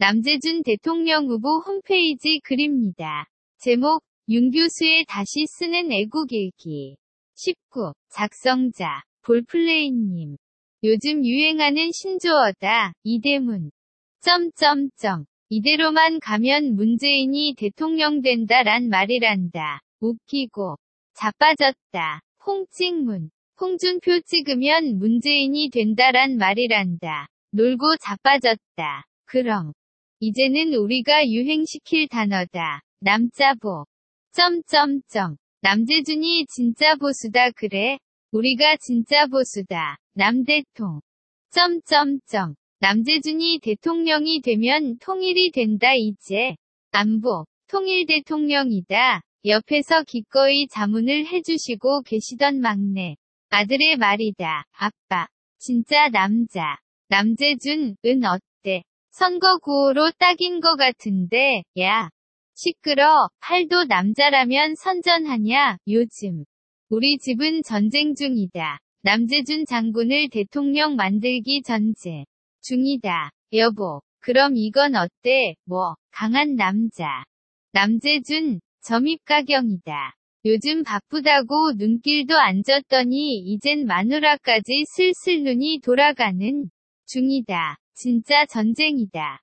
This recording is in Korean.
남재준 대통령 후보 홈페이지 글입니다. 제목, 윤 교수의 다시 쓰는 애국일기. 19. 작성자, 볼플레이님. 요즘 유행하는 신조어다, 이대문. 점점점. 이대로만 가면 문재인이 대통령 된다란 말이란다. 웃기고. 자빠졌다. 홍찍문. 홍준표 찍으면 문재인이 된다란 말이란다. 놀고 자빠졌다. 그럼. 이제는 우리가 유행시킬 단어다. 남자보. 점점점. 남재준이 진짜 보수다 그래? 우리가 진짜 보수다. 남대통. 점점점. 남재준이 대통령이 되면 통일이 된다 이제. 안보. 통일 대통령이다. 옆에서 기꺼이 자문을 해주시고 계시던 막내. 아들의 말이다. 아빠. 진짜 남자. 남재준, 은 어때? 선거 구호로 딱인 거 같은데, 야. 시끄러, 팔도 남자라면 선전하냐, 요즘. 우리 집은 전쟁 중이다. 남재준 장군을 대통령 만들기 전제 중이다. 여보, 그럼 이건 어때, 뭐, 강한 남자. 남재준, 점입가경이다. 요즘 바쁘다고 눈길도 안 졌더니 이젠 마누라까지 슬슬 눈이 돌아가는 중이다. 진짜 전쟁이다.